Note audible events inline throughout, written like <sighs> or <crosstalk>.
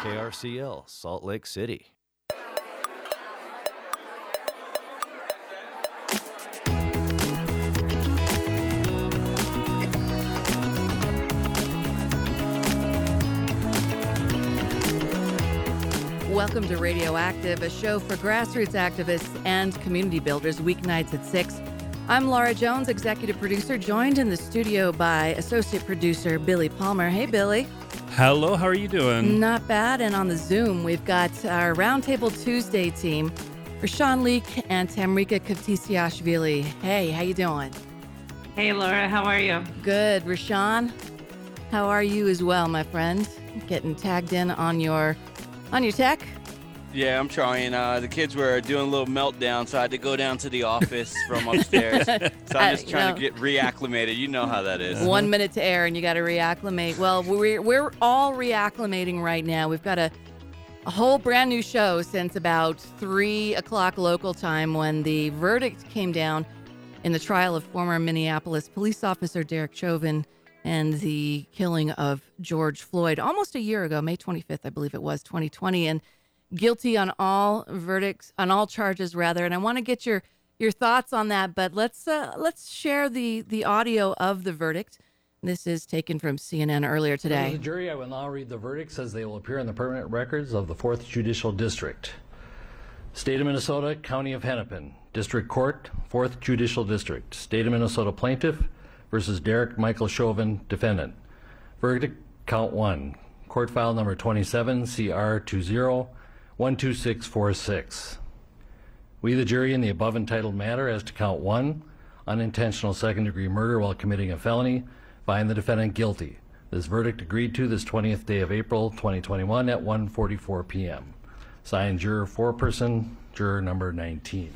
KRCL, Salt Lake City. Welcome to Radioactive, a show for grassroots activists and community builders, weeknights at 6. I'm Laura Jones, executive producer, joined in the studio by associate producer Billy Palmer. Hey, Billy. Hello, how are you doing? Not bad. And on the Zoom, we've got our Roundtable Tuesday team, Rashawn Leak and Tamrika Kavtisiashvili. Hey, how you doing? Hey, Laura, how are you? Good. Rashawn, how are you as well, my friend? Getting tagged in on your on your tech? Yeah, I'm trying. Uh, the kids were doing a little meltdown, so I had to go down to the office from upstairs. <laughs> so I'm just trying to get reacclimated. You know how that is. <laughs> One minute to air, and you got to reacclimate. Well, we're we're all reacclimating right now. We've got a a whole brand new show since about three o'clock local time when the verdict came down in the trial of former Minneapolis police officer Derek Chauvin and the killing of George Floyd almost a year ago, May 25th, I believe it was, 2020, and guilty on all verdicts, on all charges rather. And I want to get your your thoughts on that, but let's uh, let's share the the audio of the verdict. This is taken from CNN earlier today. The jury, I will now read the verdicts as they will appear in the permanent records of the Fourth Judicial District. State of Minnesota, County of Hennepin, District Court, Fourth Judicial District. State of Minnesota Plaintiff, versus Derek Michael Chauvin, defendant. Verdict count one. Court file number 27 CR 20 12646. We, the jury, in the above entitled matter as to count one, unintentional second degree murder while committing a felony, find the defendant guilty. This verdict agreed to this 20th day of April 2021 at 1:44 p.m. Signed, juror foreperson, juror number 19.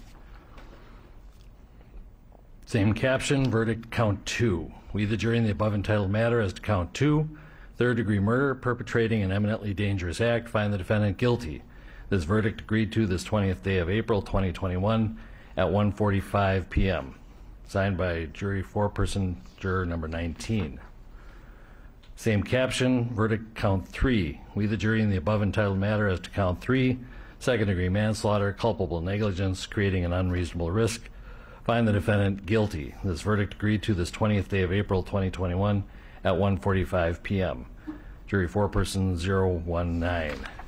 Same caption, verdict count two. We, the jury, in the above entitled matter as to count two, third degree murder, perpetrating an eminently dangerous act, find the defendant guilty. This verdict agreed to this 20th day of April 2021 at 1:45 p.m. Signed by jury foreperson, juror number 19. Same caption, verdict count three. We, the jury, in the above entitled matter as to count three, second degree manslaughter, culpable negligence, creating an unreasonable risk, find the defendant guilty. This verdict agreed to this 20th day of April 2021 at 1:45 p.m. Jury foreperson 019.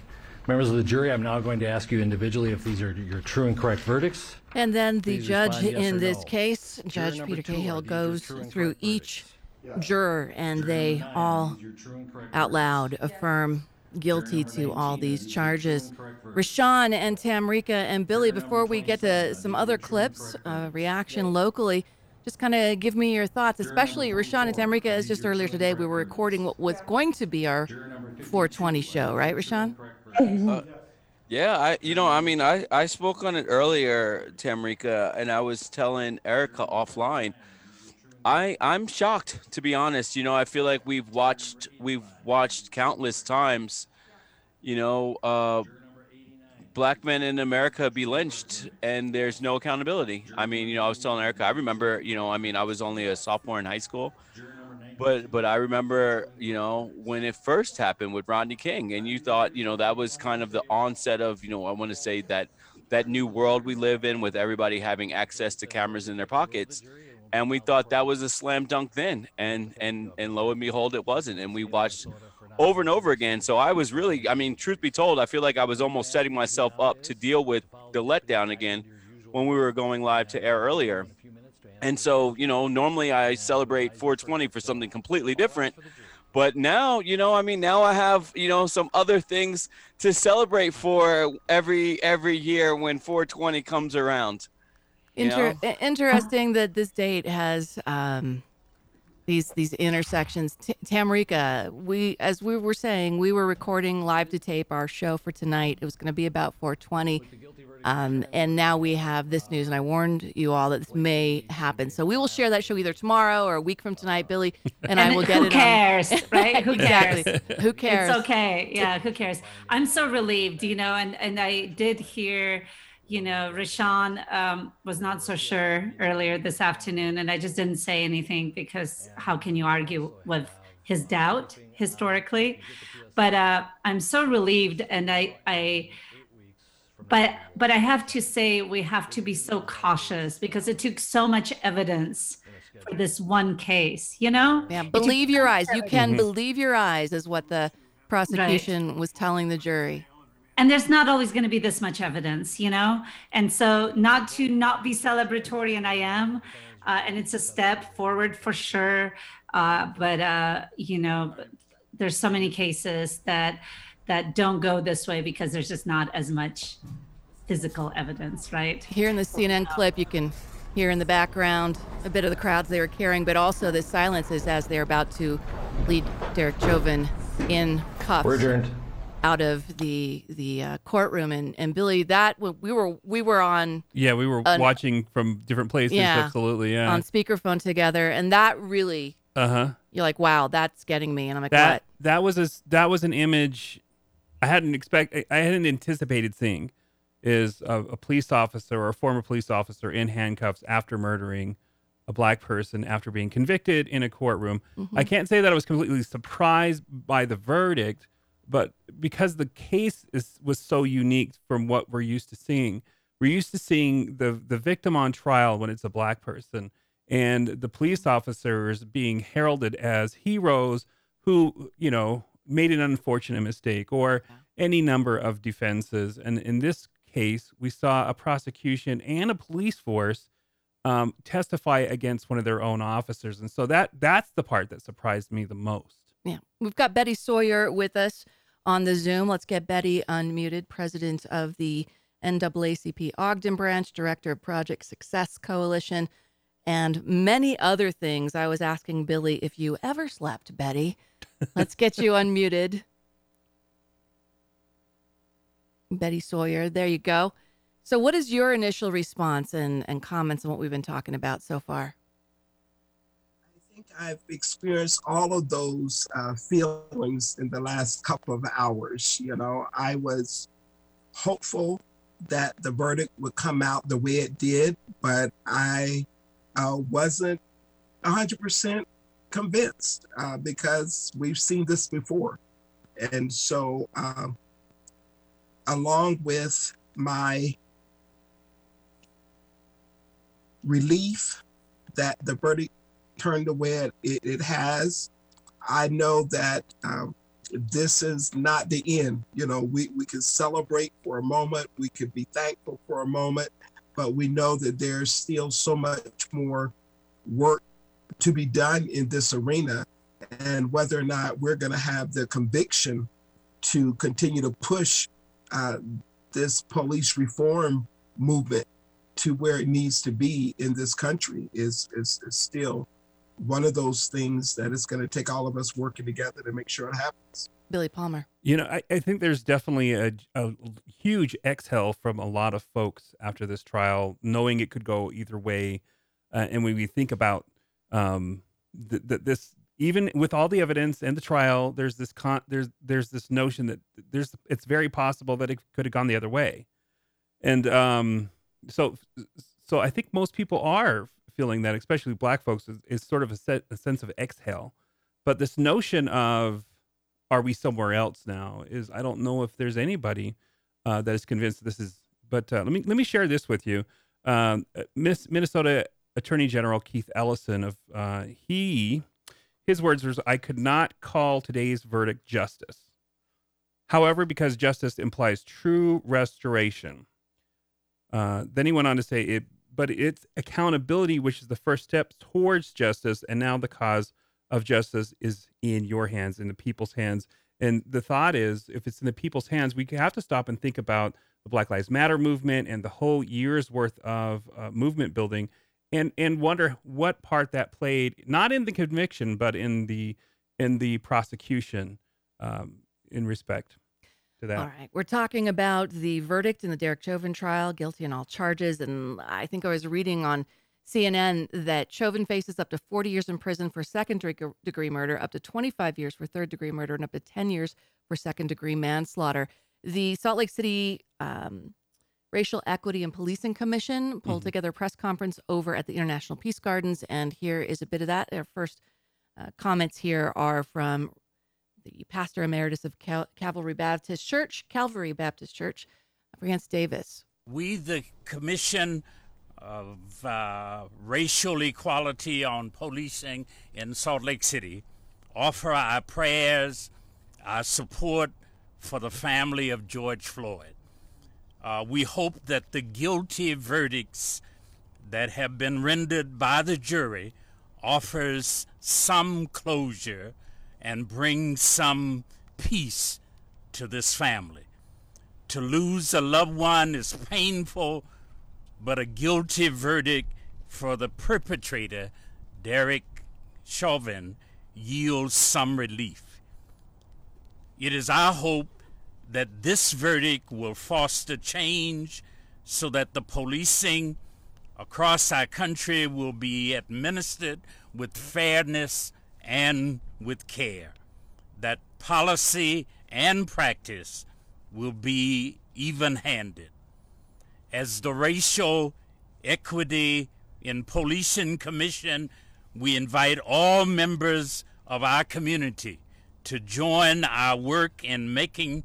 Members of the jury, I'm now going to ask you individually if these are your true and correct verdicts. And then the Please judge respond yes in or this no. case, Juror Judge number Peter two, are Cahill, these your goes true and through correct each verdicts? juror and they Juror number all nine, these are your true and correct out verdicts. loud affirm guilty number to all these these are your true charges. and correct. Rashawn and Tamrika and Billy, before we get to some other your true and clips, uh, verdicts. reaction locally, just kind of give me your thoughts, especially number Rashawn and 44, Tamrika, as just earlier today, we were recording what was going to be our Juror number 52, 420 show, right, these are Rashawn? True and correct verdicts. Yeah, I you know, I mean, I I spoke on it earlier, Tamrika, and I was telling Erika offline. I I'm shocked to be honest. You know, I feel like we've watched we've watched countless times, you know, uh black men in America be lynched and there's no accountability. I mean, you know, I was telling Erika, I remember, you know, I mean, I was only a sophomore in high school. But but I remember, you know, when it first happened with Rodney King, and you thought, you know, that was kind of the onset of, you know, I want to say that that new world we live in with everybody having access to cameras in their pockets. And we thought that was a slam dunk then. And and and lo and behold it wasn't. And we watched over and over again. So I was really I mean, truth be told, I feel like I was almost setting myself up to deal with the letdown again when we were going live to air earlier. And so, you know, normally I celebrate 420 for something completely different. But now, you know, I mean, now I have, you know, some other things to celebrate for every every year when 420 comes around. Inter- interesting that this date has um, these these intersections. T- Tamrika, we as we were saying, we were recording live to tape our show for tonight. It was going to be about 420, um, and now we have this news. And I warned you all that this may happen, so we will share that show either tomorrow or a week from tonight. Billy <laughs> and, I will get who it. Who cares, right? Who <laughs> cares? exactly. Who cares? It's okay. Yeah, who cares? I'm so relieved, you know, and and I did hear, you know, Rashawn um, was not so sure earlier this afternoon, and I just didn't say anything because how can you argue with his doubt historically. But uh, I'm so relieved, and I, I, but but I have to say we have to be so cautious because it took so much evidence for this one case. You know, Yeah, believe your eyes. You evidence. can believe your eyes, is what the prosecution was telling the jury. And there's not always going to be this much evidence you know? And so not to not be celebratory and i am uh, and it's a step forward for sure uh, but uh, you know there's so many cases that that don't go this way because there's just not as much physical evidence right? Here in the CNN clip, you can hear in the background a bit of the crowds they were carrying, but also the silences as they're about to lead Derek Chauvin in cuffs. We're adjourned. Out of the the uh, courtroom. And and Billy, that we were we were on Yeah, we were An- watching from different places. Yeah. Absolutely. Yeah. on speakerphone together, and that really Uh huh. you're like, wow, that's getting me. And I'm like, That what? that was a that was an image I hadn't expect I- hadn't anticipated seeing is a, a police officer or a former police officer in handcuffs after murdering a black person after being convicted in a courtroom. I can't say that I was completely surprised by the verdict, but because the case is was so unique from what we're used to seeing. We're used to seeing the the victim on trial when it's a black person and the police officers being heralded as heroes who, you know, made an unfortunate mistake or any number of defenses. And in this case, we saw a prosecution and a police force um, testify against one of their own officers. And so that that's the part that surprised me the most. Yeah. We've got Betty Sawyer with us on the Zoom. Let's get Betty unmuted, president of the NAACP Ogden branch, director of Project Success Coalition, and many other things. I was asking Billy if you ever slept, Betty. Let's get you <laughs> unmuted. Betty Sawyer, there you go. So, what is your initial response and, and comments on what we've been talking about so far? Think I've experienced all of those uh, feelings in the last couple of hours. You know, I was hopeful that the verdict would come out the way it did, but I uh, wasn't 100% convinced uh, because we've seen this before. And so, um, along with my relief that the verdict turned the way it, it has. I know that um, this is not the end. You know, we, we can celebrate for a moment, we can be thankful for a moment, but we know that there's still so much more work to be done in this arena. And whether or not we're going to have the conviction to continue to push uh, this police reform movement to where it needs to be in this country is, is, is still one of those things that it's going to take all of us working together to make sure it happens. Billy Palmer. You know, I, I think there's definitely a, a huge exhale from a lot of folks after this trial, knowing it could go either way. Uh, and when we think about um, th- th- this, even with all the evidence and the trial, there's this con- there's there's this notion that there's it's very possible that it could have gone the other way, and um, so so I think most people are feeling that, especially black folks, is, is sort of a, set, a sense of exhale. But this notion of are we somewhere else now is I don't know if there's anybody uh, that is convinced this is. But uh, let me let me share this with you. Um, uh, Miss Minnesota Attorney General Keith Ellison of uh, he his words was I could not call today's verdict justice. However, because justice implies true restoration. Uh, then he went on to say it, but it's accountability, which is the first step towards justice, and now the cause of justice is in your hands, in the people's hands. And the thought is, if it's in the people's hands, we have to stop and think about the Black Lives Matter movement and the whole year's worth of uh, movement building, and and wonder what part that played, not in the conviction, but in the in the prosecution, um, in respect to that. All right. We're talking about the verdict in the Derek Chauvin trial, guilty on all charges. And I think I was reading on CNN that Chauvin faces up to 40 years in prison for second degree murder, up to 25 years for third degree murder, and up to 10 years for second degree manslaughter. The Salt Lake City um, Racial Equity and Policing Commission pulled Mhm. together a press conference over at the International Peace Gardens. And here is a bit of that. Our first uh, comments here are from the pastor emeritus of Cal- Calvary Baptist Church, Calvary Baptist Church, France Davis. We, the Commission of uh, Racial Equality on Policing in Salt Lake City, offer our prayers, our support for the family of George Floyd. Uh, we hope that the guilty verdicts that have been rendered by the jury offers some closure and bring some peace to this family. To lose a loved one is painful, but a guilty verdict for the perpetrator, Derek Chauvin, yields some relief. It is our hope that this verdict will foster change so that the policing across our country will be administered with fairness and with care, that policy and practice will be even handed. As the Racial Equity in Policing Commission, we invite all members of our community to join our work in making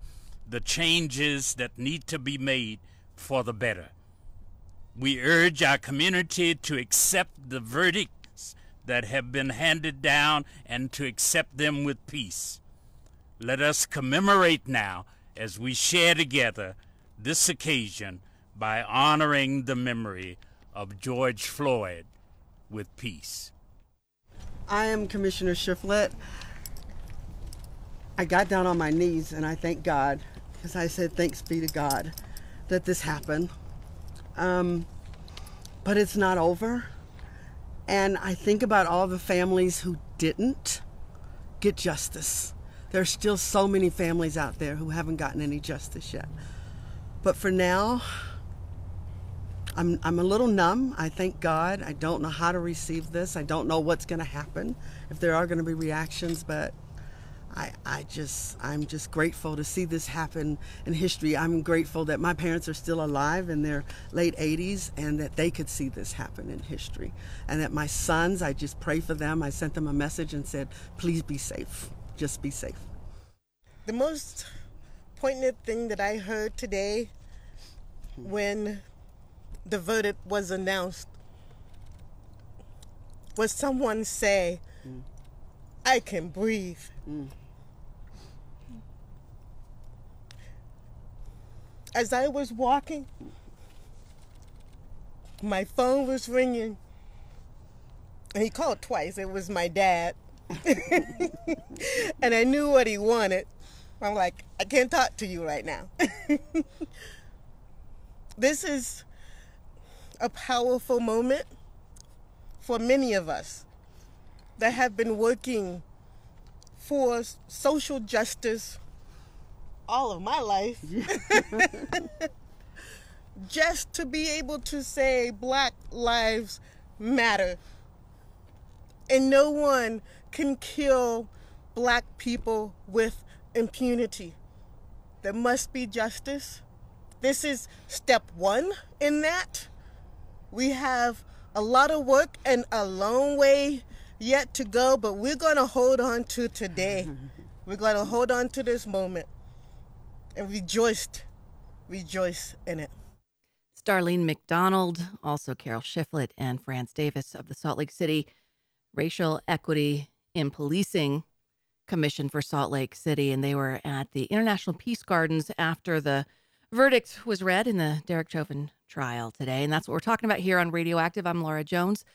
the changes that need to be made for the better. We urge our community to accept the verdicts that have been handed down and to accept them with peace. Let us commemorate now as we share together this occasion by honoring the memory of George Floyd with peace. I am Commissioner Shiflett. I got down on my knees and I thank God because I said, Thanks be to God that this happened. Um, but it's not over. And I think about all the families who didn't get justice. There's still so many families out there who haven't gotten any justice yet. But for now, I'm, I'm a little numb. I thank God. I don't know how to receive this. I don't know what's going to happen, if there are going to be reactions, but I, I just I'm just grateful to see this happen in history. I'm grateful that my parents are still alive in their late 80s and that they could see this happen in history. And that my sons, I just pray for them. I sent them a message and said, please be safe. Just be safe. The most poignant thing that I heard today when the verdict was announced was someone say, I can breathe. Mm. As I was walking, my phone was ringing. And he called twice. It was my dad. <laughs> and I knew what he wanted. I'm like, I can't talk to you right now. <laughs> this is a powerful moment for many of us that have been working for social justice all of my life. <laughs> Just to be able to say Black Lives Matter. And no one can kill Black people with impunity. There must be justice. This is step one in that. We have a lot of work and a long way yet to go, but we're going to hold on to today. <laughs> we're going to hold on to this moment and rejoiced, rejoice in it. Starlene McDonald, also Carol Shiflett, and France Davis of the Salt Lake City Racial Equity in Policing Commission for Salt Lake City. And they were at the International Peace Gardens after the verdict was read in the Derek Chauvin trial today. And that's what we're talking about here on Radioactive. I'm Laura Jones.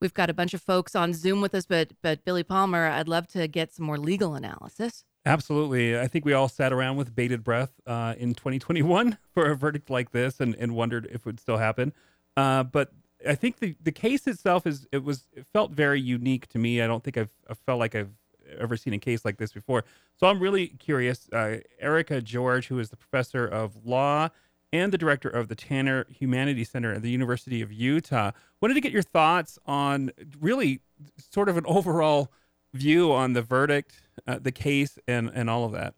We've got a bunch of folks on Zoom with us, but but Billy Palmer, I'd love to get some more legal analysis. Absolutely. I think we all sat around with bated breath uh, in 2021 <laughs> for a verdict like this and, and wondered if it would still happen. Uh, but I think the, the case itself is it was it felt very unique to me. I don't think I've I felt like I've ever seen a case like this before. So I'm really curious. Uh, Erika George, who is the professor of law and the director of the Tanner Humanities Center at the University of Utah. Wanted to get your thoughts on really sort of an overall view on the verdict, uh, the case, and and all of that.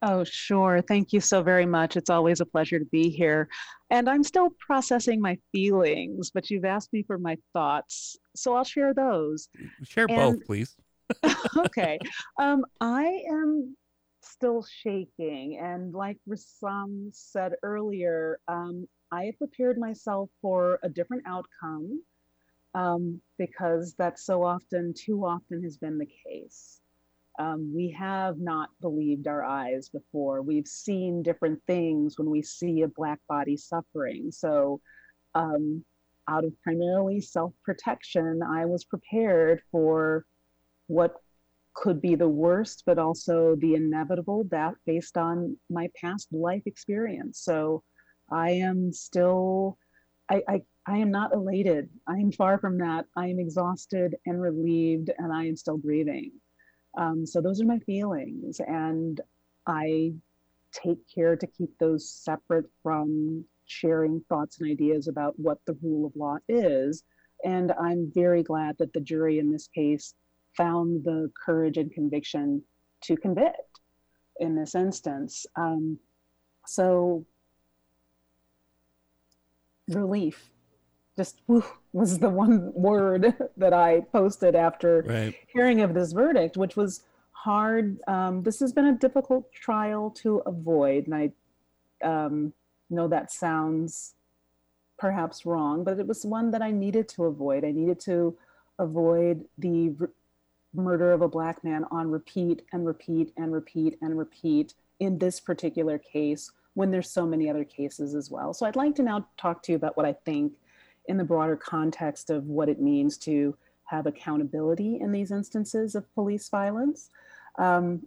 Oh, sure. Thank you so very much. It's always a pleasure to be here. And I'm still processing my feelings, but you've asked me for my thoughts. So I'll share those. Share and, both, please. <laughs> okay. Um, I am still shaking. And like Rashawn said earlier, um, I have prepared myself for a different outcome um, because that so often, too often, has been the case. Um, we have not believed our eyes before. We've seen different things when we see a Black body suffering. So, um, out of primarily self protection, I was prepared for what could be the worst, but also the inevitable that based on my past life experience. So I am still, I, I, I am not elated. I am far from that. I am exhausted and relieved, and I am still grieving. Um, so those are my feelings. And I take care to keep those separate from sharing thoughts and ideas about what the rule of law is. And I'm very glad that the jury in this case found the courage and conviction to convict in this instance. Um, so, relief just whew, was the one word <laughs> that I posted after Right. hearing of this verdict, which was hard. Um, this has been a difficult trial to avoid. And I um, know that sounds perhaps wrong, but it was one that I needed to avoid. I needed to avoid the r- murder of a black man on repeat and repeat and repeat and repeat in this particular case when there's so many other cases as well. So I'd like to now talk to you about what I think in the broader context of what it means to have accountability in these instances of police violence. Um,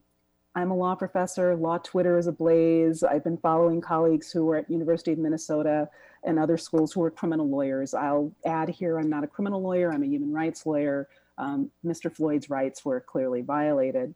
I'm a law professor. Law Twitter is ablaze. I've been following colleagues who are at University of Minnesota and other schools who are criminal lawyers. I'll add here, I'm not a criminal lawyer. I'm a human rights lawyer. Um, Mr. Floyd's rights were clearly violated.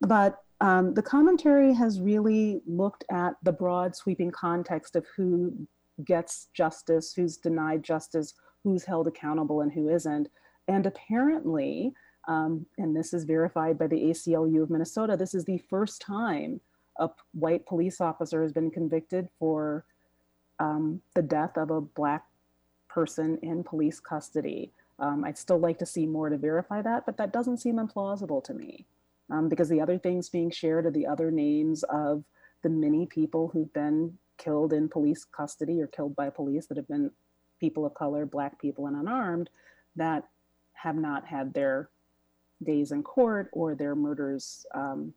But um, the commentary has really looked at the broad sweeping context of who gets justice, who's denied justice, who's held accountable, and who isn't. And apparently, um, and this is verified by the ACLU of Minnesota, this is the first time a white police officer has been convicted for um, the death of a black person in police custody. Um, I'd still like to see more to verify that, but that doesn't seem implausible to me um, because the other things being shared are the other names of the many people who've been killed in police custody or killed by police that have been people of color, black people, and unarmed that have not had their days in court or their murders um,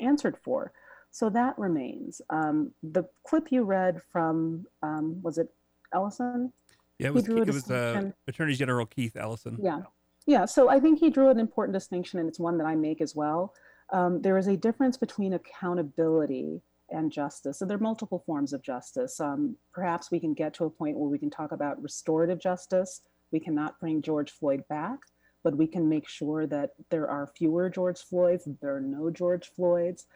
answered for. So that remains. Um, the clip you read from, um, was it Ellison? Yeah, it was, it was uh. Attorney General Keith Ellison. Yeah. Yeah. So I think he drew an important distinction, and it's one that I make as well. Um, there is a difference between accountability and justice. So there are multiple forms of justice. Um, perhaps we can get to a point where we can talk about restorative justice. We cannot bring George Floyd back, but we can make sure that there are fewer George Floyds, there are no George Floyds.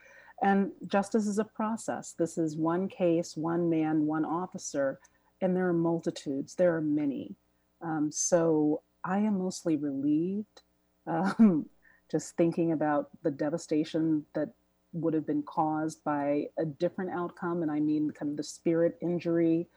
And justice is a process. This is one case, one man, one officer, and there are multitudes, there are many. Um, so I am mostly relieved <laughs> um, just thinking about the devastation that would have been caused by a different outcome. And I mean, kind of the spirit injury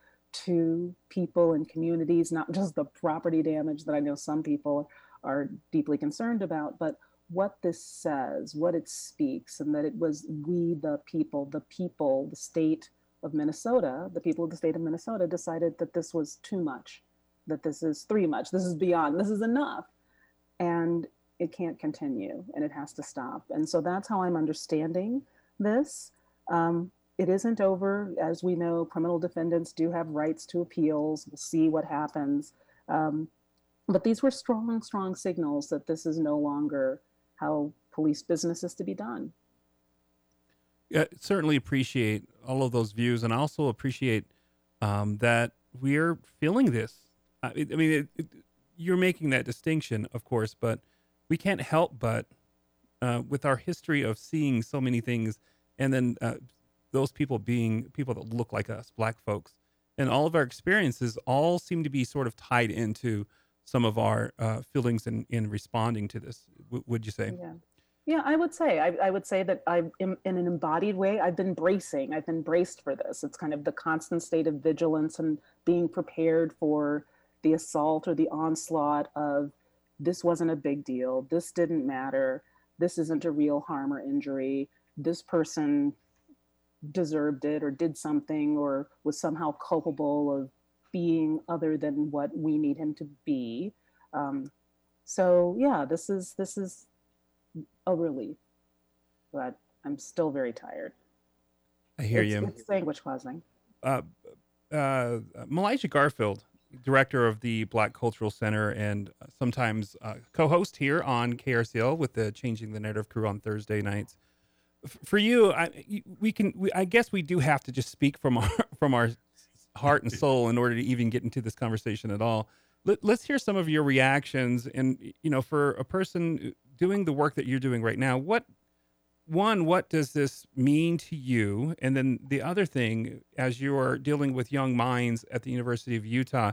to people and communities, not just the property damage that I know some people are deeply concerned about, but what this says, what it speaks, and that it was we, the people, the people, the state of Minnesota, the people of the state of Minnesota decided that this was too much, that this is three much, this is beyond, this is enough. And it can't continue and it has to stop. And so that's how I'm understanding this. Um, it isn't over. As we know, criminal defendants do have rights to appeals. We'll see what happens. Um, but these were strong, strong signals that this is no longer how police business is to be done. Yeah, certainly appreciate all of those views, and I also appreciate um, that we're feeling this. I, I mean, it, it, you're making that distinction, of course, but we can't help but, uh, with our history of seeing so many things, and then uh, those people being people that look like us, black folks, and all of our experiences all seem to be sort of tied into some of our uh, feelings in, in responding to this. W- would you say? Yeah. Yeah, I would say. I, I would say that I am in an embodied way, I've been bracing. I've been braced for this. It's kind of the constant state of vigilance and being prepared for the assault or the onslaught of this wasn't a big deal. This didn't matter. this isn't a real harm or injury. This person deserved it or did something or was somehow culpable of being other than what we need him to be. Um, so yeah, this is this is a relief, but I'm still very tired. I hear it's, you. It's language causing. Uh, uh, Meligha Garfield, director of the Black Cultural Center, and sometimes uh, co-host here on KRCL with the Changing the Narrative crew on Thursday nights. For you, I, we can. We, I guess we do have to just speak from our <laughs> from our heart and soul in order to even get into this conversation at all. Let, let's hear some of your reactions, and you know, for a person doing the work that you're doing right now, what one, what does this mean to you? And then the other thing, as you are dealing with young minds at the University of Utah,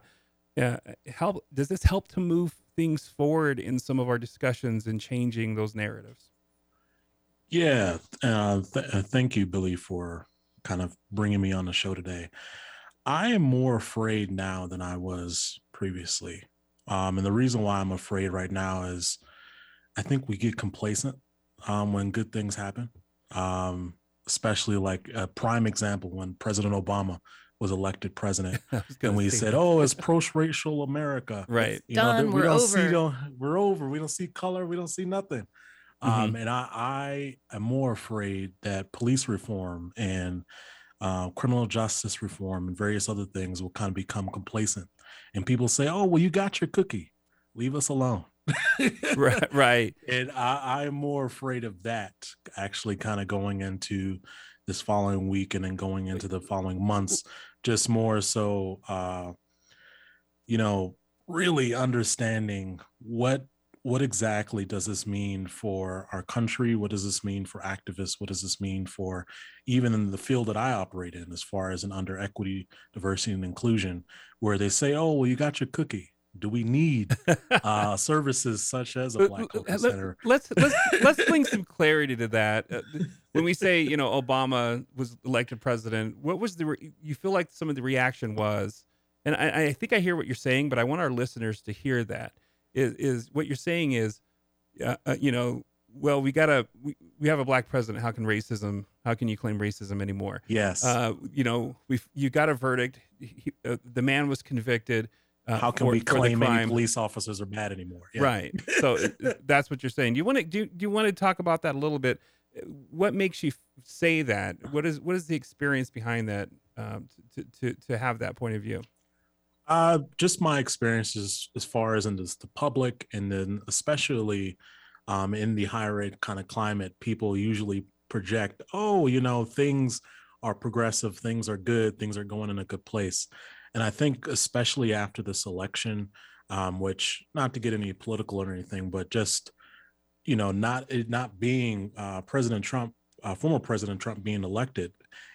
uh, help does this help to move things forward in some of our discussions and changing those narratives? Yeah, uh, th- uh, thank you, Billy, for kind of bringing me on the show today. I am more afraid now than I was previously, um, and the reason why I'm afraid right now is I think we get complacent um, when good things happen. Um, especially like a prime example when President Obama was elected president, <laughs> and we said, that. "Oh, it's <laughs> pro-racial America." Right. You know, Done, that we're we don't over. see don't, we're over. We don't see color. We don't see nothing. Um, and I, I am more afraid that police reform and uh, criminal justice reform and various other things will kind of become complacent, and people say, "Oh, well, you got your cookie. Leave us alone." <laughs> right, right. And I, I'm more afraid of that actually kind of going into this following week and then going into the following months, just more so, uh, you know, really understanding what what exactly does this mean for our country? What does this mean for activists? What does this mean for even in the field that I operate in, as far as an under equity, diversity, and inclusion, where they say, "Oh, well, you got your cookie." Do we need uh, services such as a Black l- let- Center? Let's let's let's bring some <laughs> clarity to that. Uh, when we say you know Obama was elected president, what was the re- you feel like some of the reaction was? And I, I think I hear what you're saying, but I want our listeners to hear that. Is is what you're saying is, uh, uh, you know, well we gotta we, we have a black president. How can racism? How can you claim racism anymore? Yes. Uh, you know, we've you got a verdict. He, uh, the man was convicted. Uh, How can for- we claim any police officers are bad anymore? Yeah. Right. So it- <laughs> that's what you're saying. Do you want to do? Do you want to talk about that a little bit? What makes you say that? What is what is the experience behind that um, to, to to have that point of view? Uh, just my experiences as far as in this, the public, and then especially um, in the higher ed kind of climate, people usually project, oh, you know, things are progressive, things are good, things are going in a good place. And I think, especially after this election, um, which not to get any political or anything, but just you know, not it not being uh, President Trump, uh, former President Trump being elected,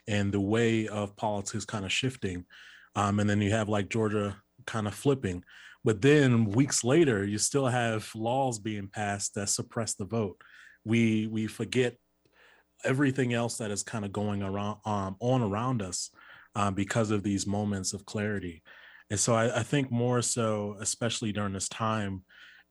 and the way of politics kind of shifting, um, and then you have like Georgia kind of flipping, but then weeks later you still have laws being passed that suppress the vote. We we forget everything else that is kind of going around um, on around us um, because of these moments of clarity. And so I, I think more so, especially during this time,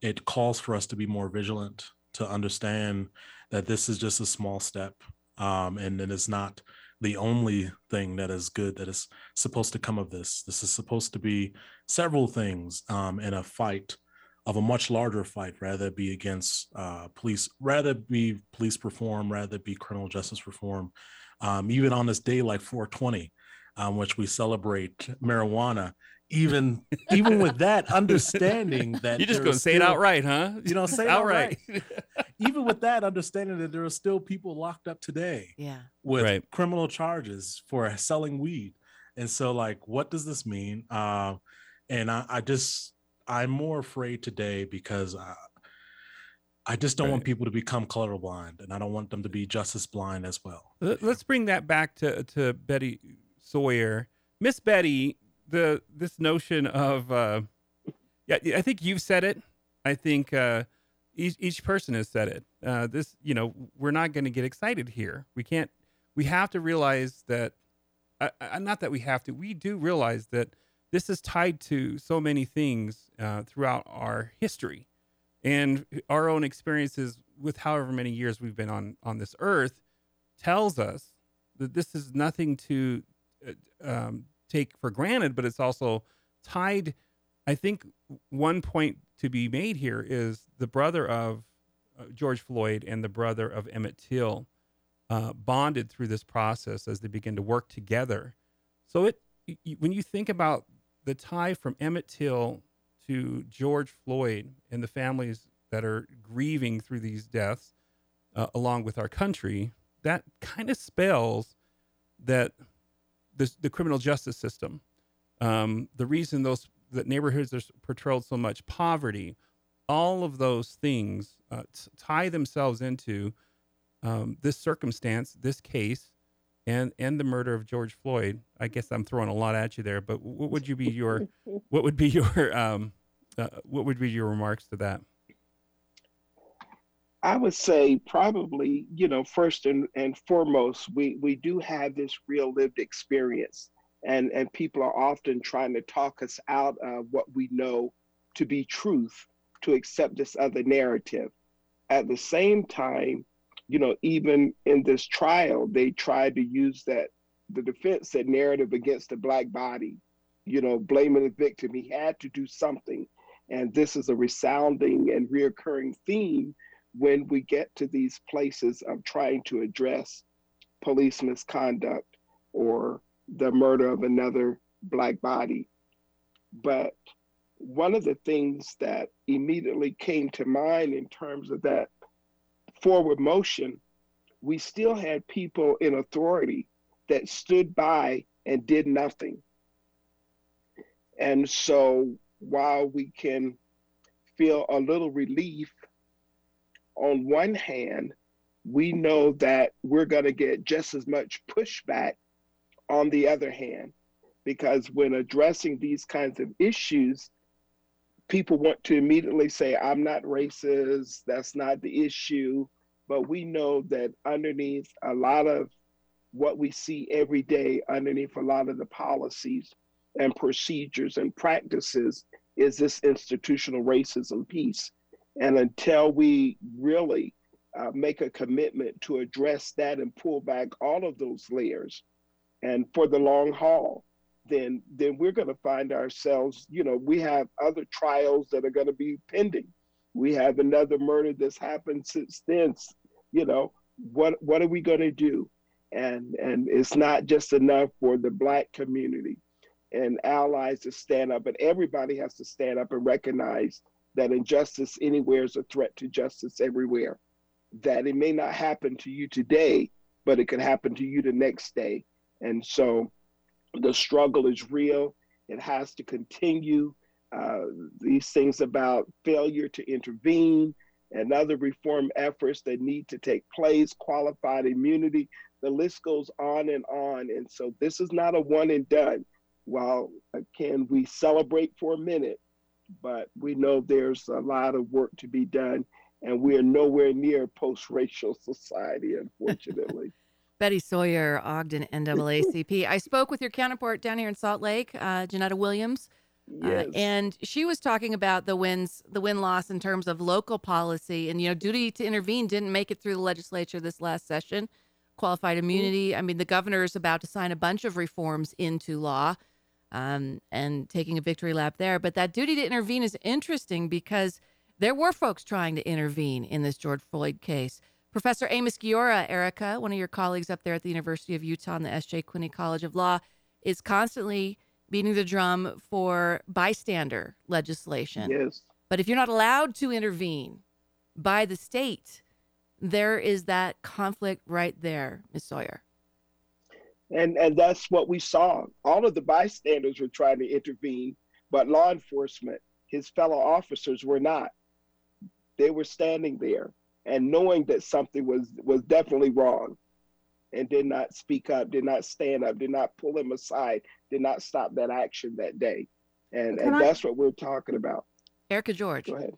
it calls for us to be more vigilant, to understand that this is just a small step um, and it is not the only thing that is good that is supposed to come of this. This is supposed to be several things um, in a fight of a much larger fight, rather be against uh, police, rather be police reform, rather be criminal justice reform. Um, even on this day like 420, um, which we celebrate marijuana, even <laughs> even with that understanding that You're just there going to is say it outright, huh? you know, say it outright. outright. <laughs> even with that understanding that there are still people locked up today Yeah. with Right. criminal charges for selling weed. And so, like, what does this mean? Uh, and I, I just, I'm more afraid today because I, I just don't want people to become colorblind, and I don't want them to be justice blind as well. Let- Let's bring that back to to Betty Sawyer, Miss Betty. The this notion of uh, yeah, I think you've said it. I think uh, each each person has said it. Uh, this, you know, we're not going to get excited here. We can't. We have to realize that. Uh, uh, not that we have to. We do realize that this is tied to so many things uh, throughout our history, and our own experiences with however many years we've been on on this earth, tells us that this is nothing to um, take for granted, but it's also tied. I think one point to be made here is the brother of uh, George Floyd and the brother of Emmett Till uh, bonded through this process as they begin to work together. So it when you think about the tie from Emmett Till to George Floyd and the families that are grieving through these deaths, uh, along with our country, that kind of spells that the, the criminal justice system, um, the reason those that neighborhoods are portrayed so much, poverty, all of those things uh, t- tie themselves into um, this circumstance, this case, and and the murder of George Floyd. I guess I'm throwing a lot at you there, but what would you be your <laughs> what would be your um, uh, what would be your remarks to that? I would say probably, you know, first and, and foremost, we, we do have this real lived experience. And, and people are often trying to talk us out of what we know to be truth to accept this other narrative. At the same time, you know, even in this trial, they tried to use that, the defense said narrative against the Black body, you know, blaming the victim. He had to do something. And this is a resounding and reoccurring theme when we get to these places of trying to address police misconduct or the murder of another Black body. But one of the things that immediately came to mind in terms of that forward motion, we still had people in authority that stood by and did nothing. And so while we can feel a little relief on one hand, we know that we're going to get just as much pushback on the other hand, because when addressing these kinds of issues, people want to immediately say, I'm not racist, that's not the issue. But we know that underneath a lot of what we see every day, underneath a lot of the policies and procedures and practices, is this institutional racism piece. And until we really uh, make a commitment to address that and pull back all of those layers, and for the long haul, then then we're going to find ourselves. You know, we have other trials that are going to be pending. We have another murder that's happened since then. You know, what what are we going to do? And and it's not just enough for the black community and allies to stand up, but everybody has to stand up and recognize that injustice anywhere is a threat to justice everywhere. That it may not happen to you today, but it could happen to you the next day. And so the struggle is real. It has to continue. Uh, these things about failure to intervene and other reform efforts that need to take place, qualified immunity, the list goes on and on. And so this is not a one and done. While can we celebrate for a minute, but we know there's a lot of work to be done, and we are nowhere near post-racial <laughs> society, unfortunately. <laughs> Betty Sawyer, Ogden NAACP. <laughs> I spoke with your counterpart down here in Salt Lake, uh, Jeanetta Williams, yes. uh, and she was talking about the wins, the win loss in terms of local policy, and you know, duty to intervene didn't make it through the legislature this last session. Qualified immunity. I mean, the governor is about to sign a bunch of reforms into law um, and taking a victory lap there. But that duty to intervene is interesting because there were folks trying to intervene in this George Floyd case. Professor Amos Guiora, Erika, one of your colleagues up there at the University of Utah and the S.J. Quinney College of Law, is constantly beating the drum for bystander legislation. Yes. But if you're not allowed to intervene by the state, there is that conflict right there, Ms. Sawyer. And and that's what we saw. All of the bystanders were trying to intervene, but law enforcement, his fellow officers were not. They were standing there and knowing that something was was definitely wrong and did not speak up, did not stand up, did not pull him aside, did not stop that action that day. And Can and I- that's what we're talking about. Erika George. Go ahead.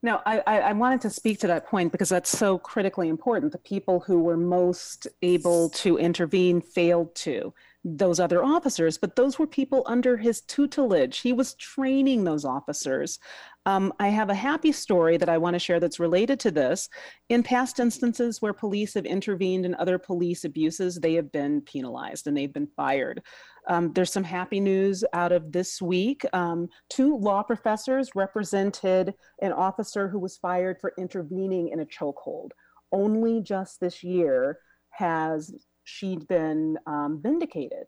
No, I, I, wanted to speak to that point because that's so critically important. The people who were most able to intervene failed to. those other officers, but those were people under his tutelage. He was training those officers. Um, I have a happy story that I want to share that's related to this. In past instances where police have intervened in other police abuses, they have been penalized and they've been fired. Um, there's some happy news out of this week. Um, two law professors represented an officer who was fired for intervening in a chokehold. Only just this year has she'd been um, vindicated.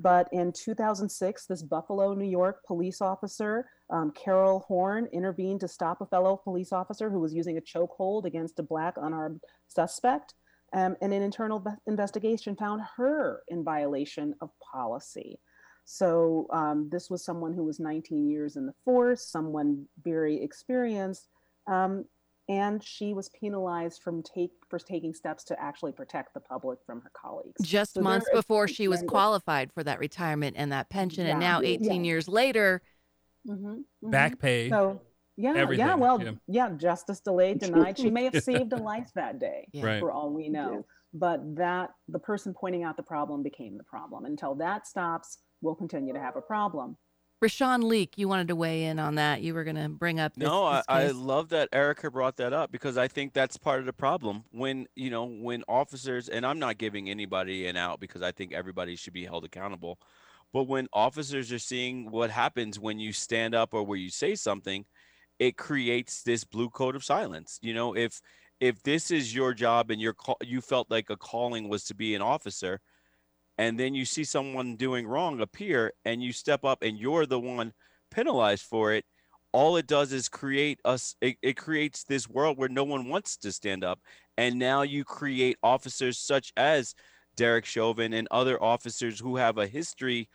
But in 2006, this Buffalo, New York police officer, um, Carol Horn, intervened to stop a fellow police officer who was using a chokehold against a black unarmed suspect. Um, and an internal investigation found her in violation of policy. So um, this was someone who was 19 years in the force, someone very experienced, um, and she was penalized from take for taking steps to actually protect the public from her colleagues. Just So months before she was qualified for that retirement and that pension, and now 18 years later, Mhm, mhm. Back pay. So yeah, yeah. Well, yeah. yeah. Justice delayed, <laughs> denied. She may have saved a life that day, Yeah. Right. for all we know. But that the person pointing out the problem became the problem. Until that stops, we'll continue to have a problem. Rashawn Leak, you wanted to weigh in on that. You were going to bring up this, No, I, this I case. love that Erika brought that up because I think that's part of the problem. When, you know, when officers, and I'm not giving anybody an out because I think everybody should be held accountable, but when officers are seeing what happens when you stand up or where you say something, it creates this blue code of silence. You know, if if this is your job and your call, you felt like a calling was to be an officer, and then you see someone doing wrong appear and you step up and you're the one penalized for it all it does is create us it, it creates this world where no one wants to stand up and now you create officers such as derek chauvin and other officers who have a history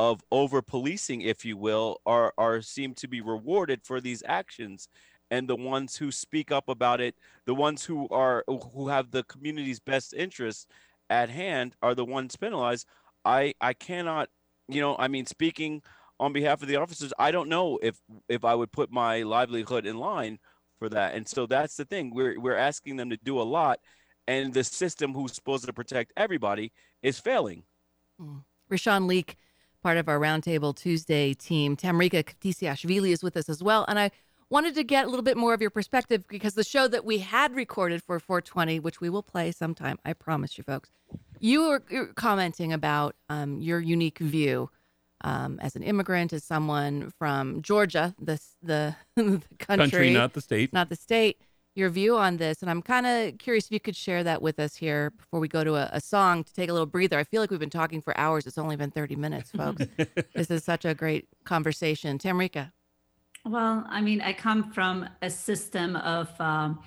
of over policing if you will are are seem to be rewarded for these actions. And the ones who speak up about it the ones who are who have the community's best interests at hand are the ones penalized. I i cannot you know i mean speaking on behalf of the officers i don't know if if i would put my livelihood in line for that. And so that's the thing. We're we're asking them to do a lot and the system who's supposed to protect everybody is failing. Mm. Rashawn Leak, part of our Roundtable Tuesday team. Tamrika Khvtisiashvili is with us as well. And I wanted to get a little bit more of your perspective because the show that we had recorded for 420, which we will play sometime, I promise you folks, you were you were commenting about um, your unique view um, as an immigrant, as someone from Georgia, the, the, <laughs> the country, Country, not the state. not the state, your view on this. And I'm kind of curious if you could share that with us here before we go to a, a song to take a little breather. I feel like we've been talking for hours. It's only been 30 minutes, folks. <laughs> this is such a great conversation. Tamrika. Well, I mean, I come from a system of um,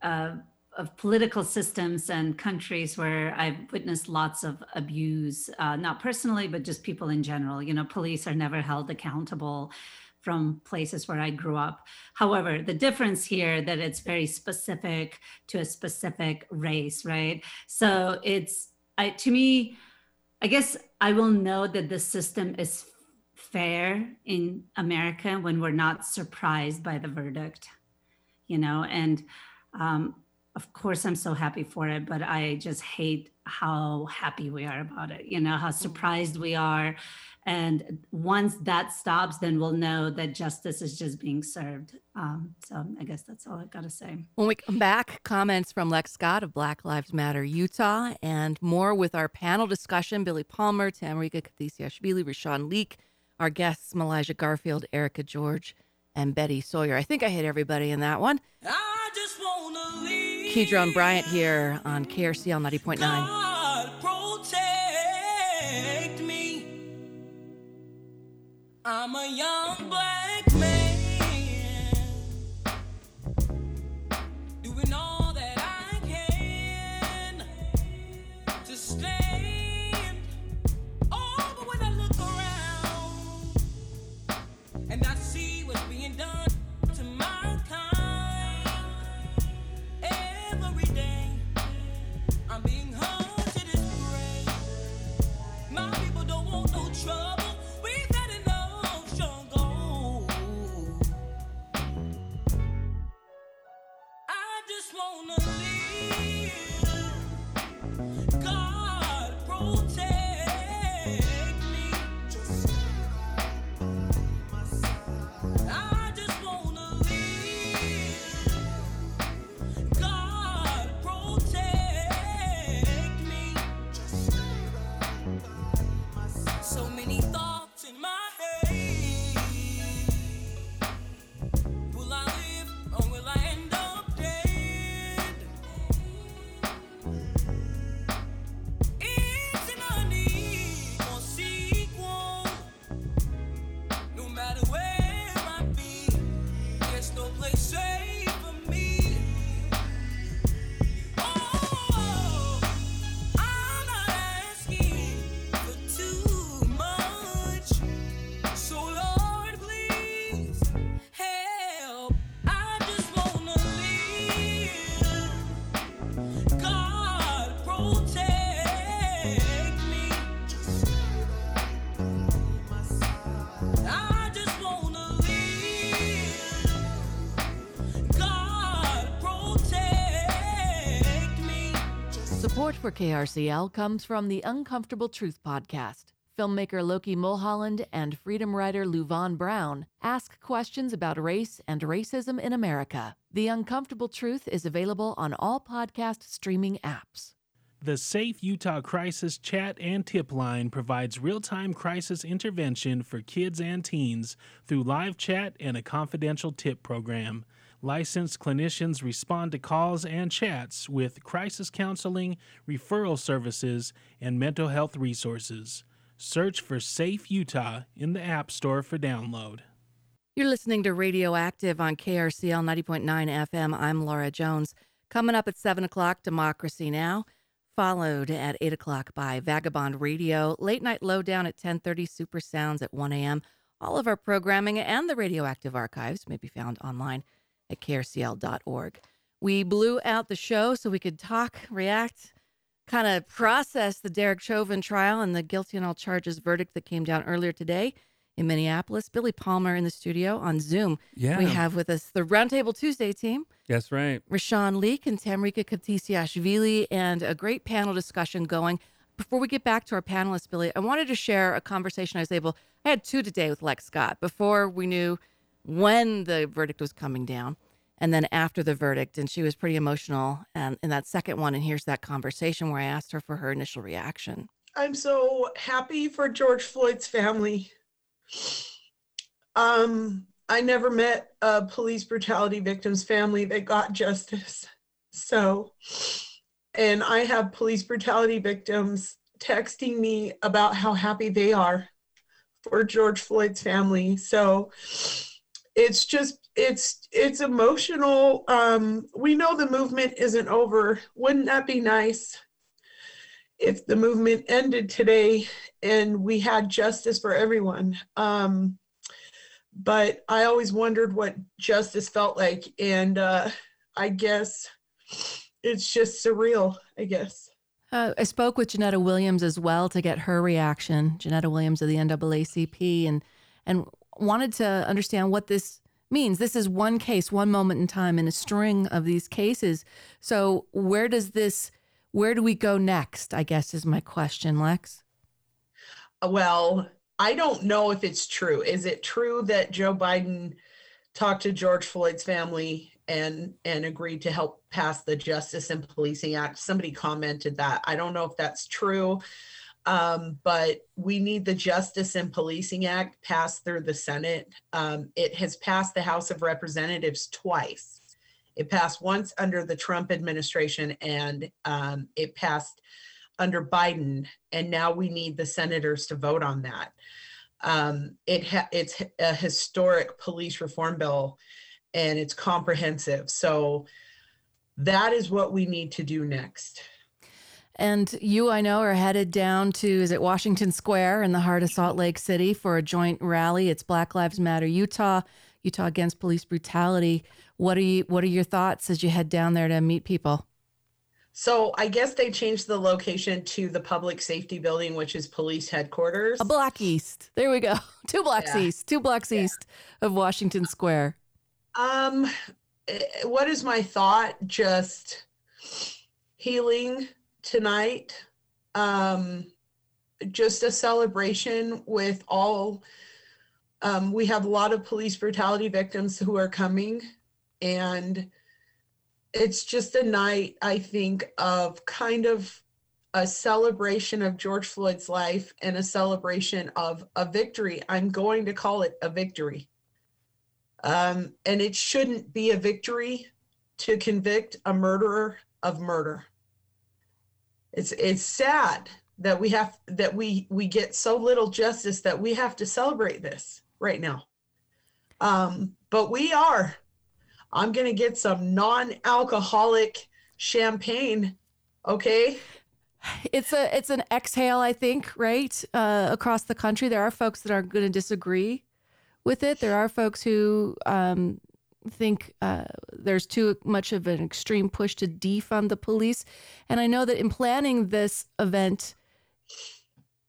uh, of political systems and countries where I've witnessed lots of abuse, uh, not personally, but just people in general. You know, police are never held accountable from places where I grew up. However, the difference here that it's very specific to a specific race, right? So it's I, to me, I guess I will know that the system is fair in America when we're not surprised by the verdict, you know, and um, of course I'm so happy for it, but I just hate how happy we are about it, you know, how surprised we are. And once that stops, then we'll know that justice is just being served. Um, so I guess that's all I've got to say. When we come back, comments from Lex Scott of Black Lives Matter Utah, and more with our panel discussion Billy Palmer, Tamrika Khvtisiashvili, Rashawn Leak, our guests, Meligha Garfield, Erika George, and Betty Sawyer. I think I hit everybody in that one. Keedron Bryant here on KRCL 90.9. I'm a young black man doing all that I can to stand. Oh, but when I look around and I see what's being done Support for KRCL comes from the Uncomfortable Truth podcast. Filmmaker Loki Mulholland and freedom writer Luvelle Brown ask questions about race and racism in America. The Uncomfortable Truth is available on all podcast streaming apps. The Safe Utah Crisis Chat and Tip Line provides real time crisis intervention for kids and teens through live chat and a confidential tip program. Licensed clinicians respond to calls and chats with crisis counseling, referral services, and mental health resources. Search for Safe Utah in the App Store for download. You're listening to Radioactive on KRCL 90.9 FM. I'm Laura Jones. Coming up at 7 o'clock, Democracy Now! Followed at 8 o'clock by Vagabond Radio. Late Night Lowdown at 10.30, Super Sounds at 1 a.m. All of our programming and the Radioactive archives may be found online at krcl.org. We blew out the show so we could talk, react, kind of process the Derek Chauvin trial and the guilty on all charges verdict that came down earlier today in Minneapolis. Billy Palmer in the studio on Zoom. Yeah. We have with us the Roundtable Tuesday team, That's right. Rashawn Leak and Tamrika Khvtisiashvili, and a great panel discussion going. Before we get back to our panelists, Billy, I wanted to share a conversation I was able, I had two today with Lex Scott before we knew when the verdict was coming down and then after the verdict. And she was pretty emotional and in that second one. And here's that conversation where I asked her for her initial reaction. I'm so happy for George Floyd's family. Um, I never met a police brutality victim's family that got justice. So, and I have police brutality victims texting me about how happy they are for George Floyd's family. So it's just it's it's emotional. Um, we know the movement isn't over. Wouldn't that be nice if the movement ended today and we had justice for everyone? Um, but I always wondered what justice felt like, and uh, I guess it's just surreal. I guess. Uh, I spoke with Jeanetta Williams as well to get her reaction. Jeanetta Williams of the NAACP, and and wanted to understand what this means. This is one case, one moment in time in a string of these cases. So where does this? Where do we go next? I guess is my question, Lex. Uh, well, I don't know if it's true. Is it true that Joe Biden talked to George Floyd's family and and agreed to help pass the Justice and Policing Act? Somebody commented that. I don't know if that's true. Um, but we need the Justice and Policing Act passed through the Senate. Um, it has passed the House of Representatives twice. It passed once under the Trump administration, and um, it passed under Biden. And now we need the senators to vote on that. Um, it ha- it's a historic police reform bill, and it's comprehensive. So that is what we need to do next. And you, I know, are headed down to is it Washington Square in the heart of Salt Lake City for a joint rally. It's Black Lives Matter Utah, Utah against police brutality. What are you? What are your thoughts as you head down there to meet people? So I guess they changed the location to the public safety building, which is police headquarters. A block east. There we go. <laughs> Two blocks Yeah. east. Two blocks east of Washington Square. Um, eh, what is my thought? Just healing tonight. Um, just a celebration with all. Um, we have a lot of police brutality victims who are coming, and it's just a night, I think, of kind of a celebration of George Floyd's life and a celebration of a victory. I'm going to call it a victory. Um, and it shouldn't be a victory to convict a murderer of murder. It's it's sad that we have that we we get so little justice that we have to celebrate this right now. Um, but we are. I'm gonna get some non-alcoholic champagne. Okay. It's a it's an exhale, I think, right? Uh, across the country, there are folks that are going to disagree with it. There are folks who um, think uh, there's too much of an extreme push to defund the police. And I know that in planning this event,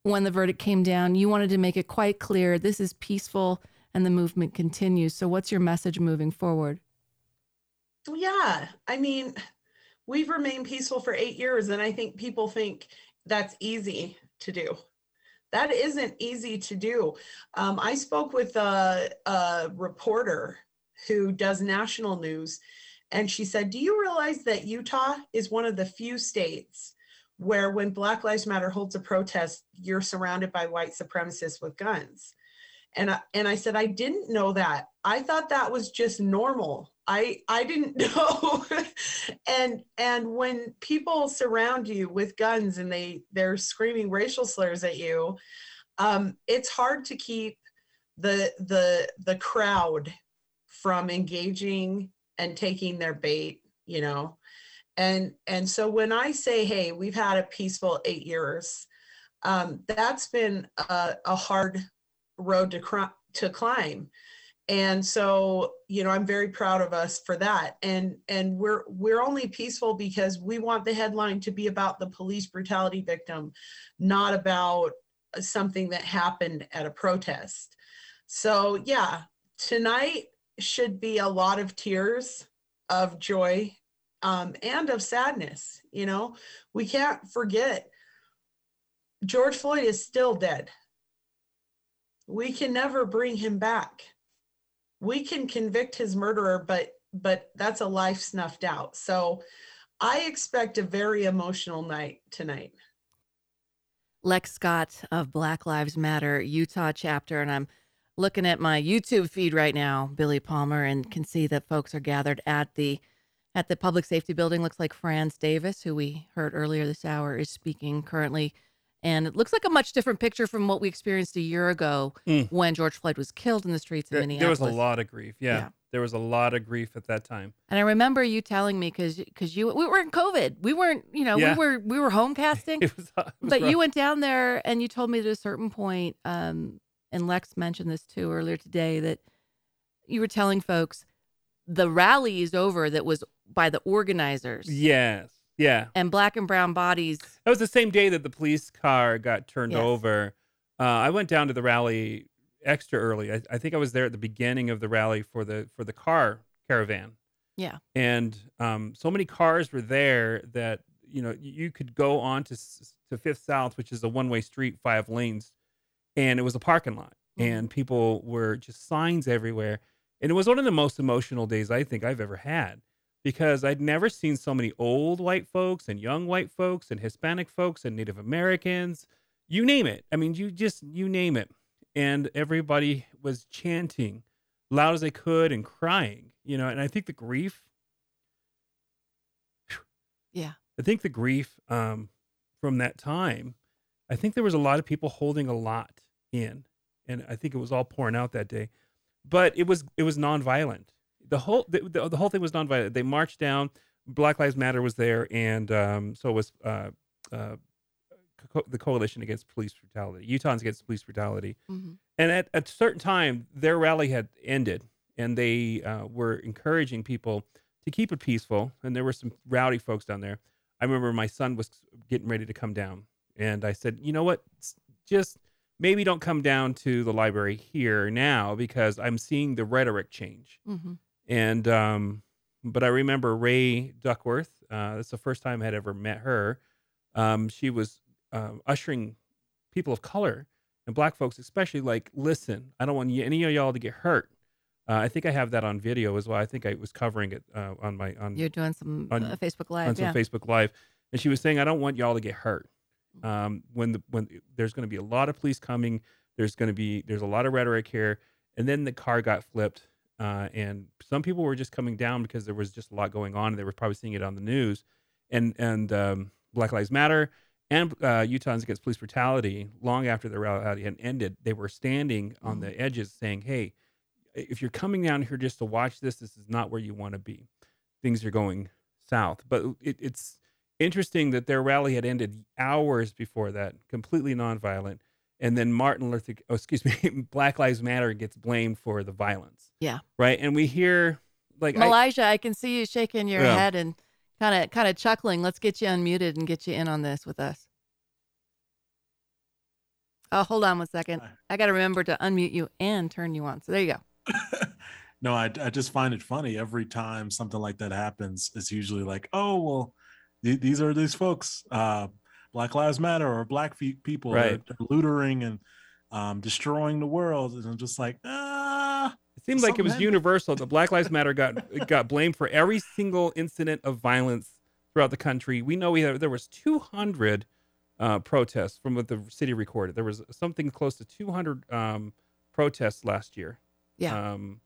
when the verdict came down, you wanted to make it quite clear this is peaceful and the movement continues. So, what's your message moving forward? Yeah, I mean, we've remained peaceful for eight years, and I think people think that's easy to do. That isn't easy to do. Um, I spoke with a, a reporter who does national news, and she said, Do you realize that Utah is one of the few states where, when Black Lives Matter holds a protest, you're surrounded by white supremacists with guns? And I, and I said, I didn't know that. I thought that was just normal. I I didn't <laughs> know. and and when people surround you with guns and they they're screaming racial slurs at you, um, it's hard to keep the the the crowd from engaging and taking their bait, you know. And and so when I say, hey, we've had a peaceful eight years, um, that's been a, a hard road to cr- to climb. And so you know i'm very proud of us for that. And and we're we're only peaceful because we want the headline to be about the police brutality victim not about something that happened at a protest. So yeah tonight should be a lot of tears of joy um, and of sadness you know? We can't forget george floyd is still dead. We can never bring him back. We can convict his murderer but but that's a life snuffed out. So i expect a very emotional night tonight. Lex Scott of Black Lives Matter Utah chapter, and I'm looking at my YouTube feed right now, Billy Palmer, and can see that folks are gathered at the at the public safety building. Looks like France Davis, who we heard earlier this hour, is speaking currently. And it looks like a much different picture from what we experienced a year ago Mm. when George Floyd was killed in the streets of There, there was a lot of grief. Yeah, Yeah. there was a lot of grief at that time. And I remember you telling me because because you we were in COVID, we weren't you know Yeah. we were we were home <laughs> casting, It was, it was but you went down there and you told me at a certain point, um, and Lex mentioned this too earlier today that you were telling folks the rally is over that was by the organizers Yes. Yeah. and black and brown bodies. That was the same day that the police car got turned Yes. over. Uh, I went down to the rally extra early. I, I think I was there at the beginning of the rally for the for the car caravan, Yeah. and um, so many cars were there that you know you could go on to to Fifth South, which is a one way street, five lanes, and it was a parking lot, and people were just signs everywhere, and it was one of the most emotional days I think I've ever had because I'd never seen so many old white folks and young white folks and Hispanic folks and Native Americans, you name it. I mean, you just you name it, and everybody was chanting loud as they could and crying, you know. And I think the grief, Yeah. I think the grief um, from that time, I think there was a lot of people holding a lot in, and I think it was all pouring out that day. But it was it was nonviolent. The whole the, the, the whole thing was nonviolent. They marched down. Black Lives Matter was there, and um, so was uh, uh, co- the Coalition Against Police Brutality, Utahns Against Police Brutality. Mhm. And at at a certain time, their rally had ended, and they uh, were encouraging people to keep it peaceful. And there were some rowdy folks down there. I remember my son was getting ready to come down, and I said, "You know what? Just maybe don't come down to the library here now because I'm seeing the rhetoric change." Mhm. And um, but I remember Rae Duckworth. Uh, that's the first time I had ever met her. Um, she was um, ushering people of color and black folks, especially, like, listen, I don't want any of y'all to get hurt. Uh, I think I have that on video as well. I think I was covering it uh, on my on You're doing some on, uh, Facebook Live, on some yeah. Facebook Live, and she was saying, "I don't want y'all to get hurt. Um, when the when there's going to be a lot of police coming, there's going to be there's a lot of rhetoric here, and then the car got flipped, uh, and some people were just coming down because there was just a lot going on, and they were probably seeing it on the news, and and um, Black Lives Matter and uh, Utahns Against Police Brutality, long after the rally had ended, they were standing on the edges saying, "Hey, if you're coming down here just to watch this, this is not where you want to be. Things are going south." But it, it's interesting that their rally had ended hours before that, completely nonviolent, and then Martin Luther, oh, excuse <laughs> me, Black Lives Matter gets blamed for the violence, Yeah. right? And we hear like I- Meligha, I, can see you shaking your Yeah. head and kind of kind of chuckling. Let's get you unmuted and get you in on this with us. Oh, hold on one second. I got to remember to unmute you and turn you on. So there you go. <laughs> No, I, I just find it funny every time something like that happens. It's usually like, oh well, th- these are these folks, uh, Black Lives Matter or Black fe- people Right. that are lootering and um, destroying the world, and I'm just like, ah. It seemed like it was something universal The Black Lives Matter got <laughs> got blamed for every single incident of violence throughout the country. We know we had, there was 200 uh, protests from what the city recorded. There was something close to 200 um, protests last year. Yeah. Um,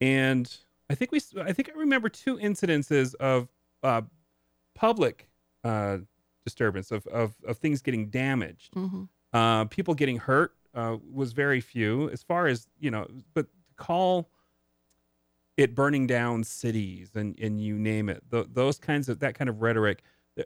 and I think we s- I think I remember two incidences of uh, public uh, disturbance of, of of things getting damaged. Mhm. Uh, people getting hurt uh, was very few as far as you know, but call it burning down cities and and you name it, th- those kinds of that kind of rhetoric.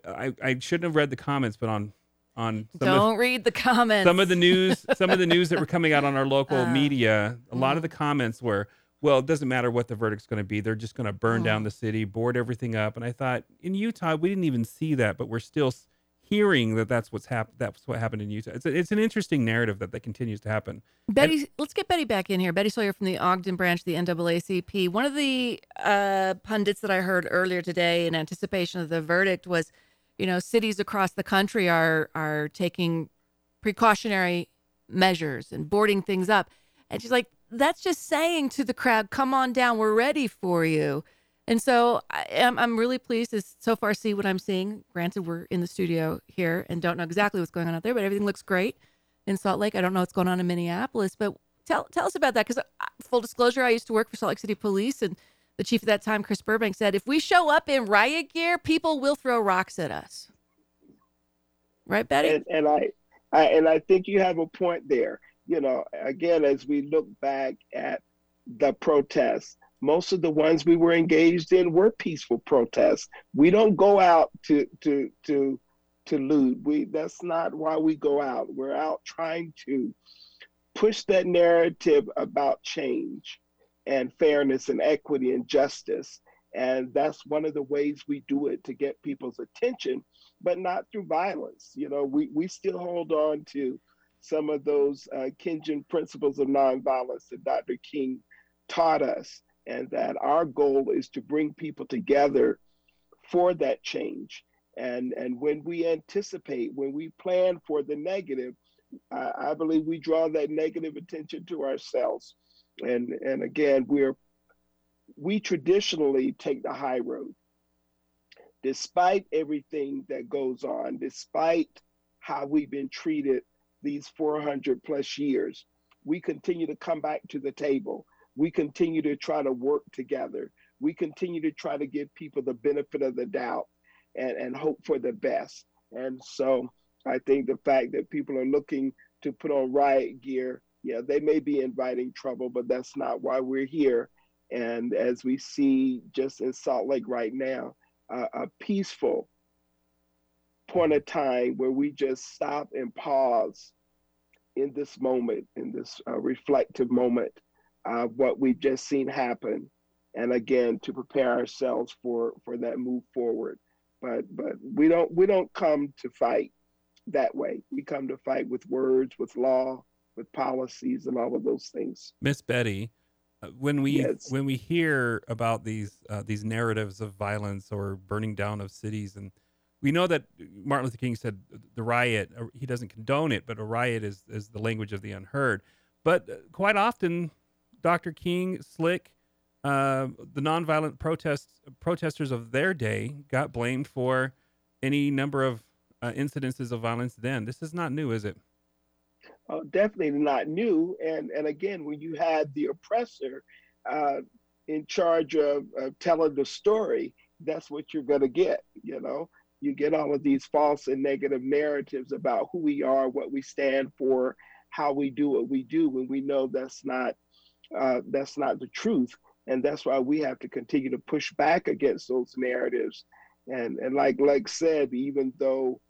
I, I shouldn't have read the comments, but on on some Don't read the comments. some of the news some of the news that were coming out on our local <laughs> Uh, media a lot of the comments were well it doesn't matter what the verdict's going to be they're just going to burn down the city board everything up and i thought in utah we didn't even see that but we're still hearing that that's what's happened that's what happened in utah it's, a, it's an interesting narrative that that continues to happen Betty, let's get Betty back in here. Betty Sawyer from the Ogden branch of the NAACP. One of the uh, pundits that I heard earlier today in anticipation of the verdict was, you know, cities across the country are are taking precautionary measures and boarding things up. And she's like, that's just saying to the crowd, come on down, we're ready for you. And so I, I'm, I'm really pleased to so far see what I'm seeing. Granted, we're in the studio here and don't know exactly what's going on out there, but everything looks great in Salt Lake. I don't know what's going on in Minneapolis, but tell tell us about that. Because uh, full disclosure, I used to work for Salt Lake City Police, and the chief at that time, Chris Burbank, said if we show up in riot gear, people will throw rocks at us. Right, Betty? And, and I, I and I think you have a point there. You know, again, as we look back at the protests, most of the ones we were engaged in were peaceful protests. We don't go out to to to to loot. We that's not why we go out. We're out trying to push that narrative about change and fairness and equity and justice. And that's one of the ways we do it to get people's attention, but not through violence. You know, we, we still hold on to some of those uh, Kingian principles of nonviolence that Dr. King taught us, and that our goal is to bring people together for that change. And, and when we anticipate, when we plan for the negative, I, I believe we draw that negative attention to ourselves. And, and again, we're we traditionally take the high road. Despite everything that goes on, despite how we've been treated these 400 plus years, we continue to come back to the table. We continue to try to work together. We continue to try to give people the benefit of the doubt and, and hope for the best. And so I think the fact that people are looking to put on riot gear, yeah, they may be inviting trouble, but that's not why we're here. And as we see just in Salt Lake right now, uh, a peaceful point of time where we just stop and pause in this moment, in this uh, reflective moment of what we've just seen happen. And again, to prepare ourselves for, for that move forward. But, but we don't we don't come to fight that way. We come to fight with words, with law, with policies, and all of those things. Miss Betty, uh, when we Yes. when we hear about these uh, these narratives of violence or burning down of cities, and we know that Martin Luther King said the riot uh, he doesn't condone it, but a riot is is the language of the unheard. But uh, quite often, Dr. King, Slick, uh, the nonviolent protests protesters of their day got blamed for any number of uh, incidences of violence then. This is not new, is it? uh, definitely not new. And and again, when you had the oppressor uh, in charge of, of telling the story, that's what you're going to get. You know, you get all of these false and negative narratives about who we are, what we stand for, how we do what we do, when we know that's not uh, that's not the truth. And that's why we have to continue to push back against those narratives. And and like like said, even though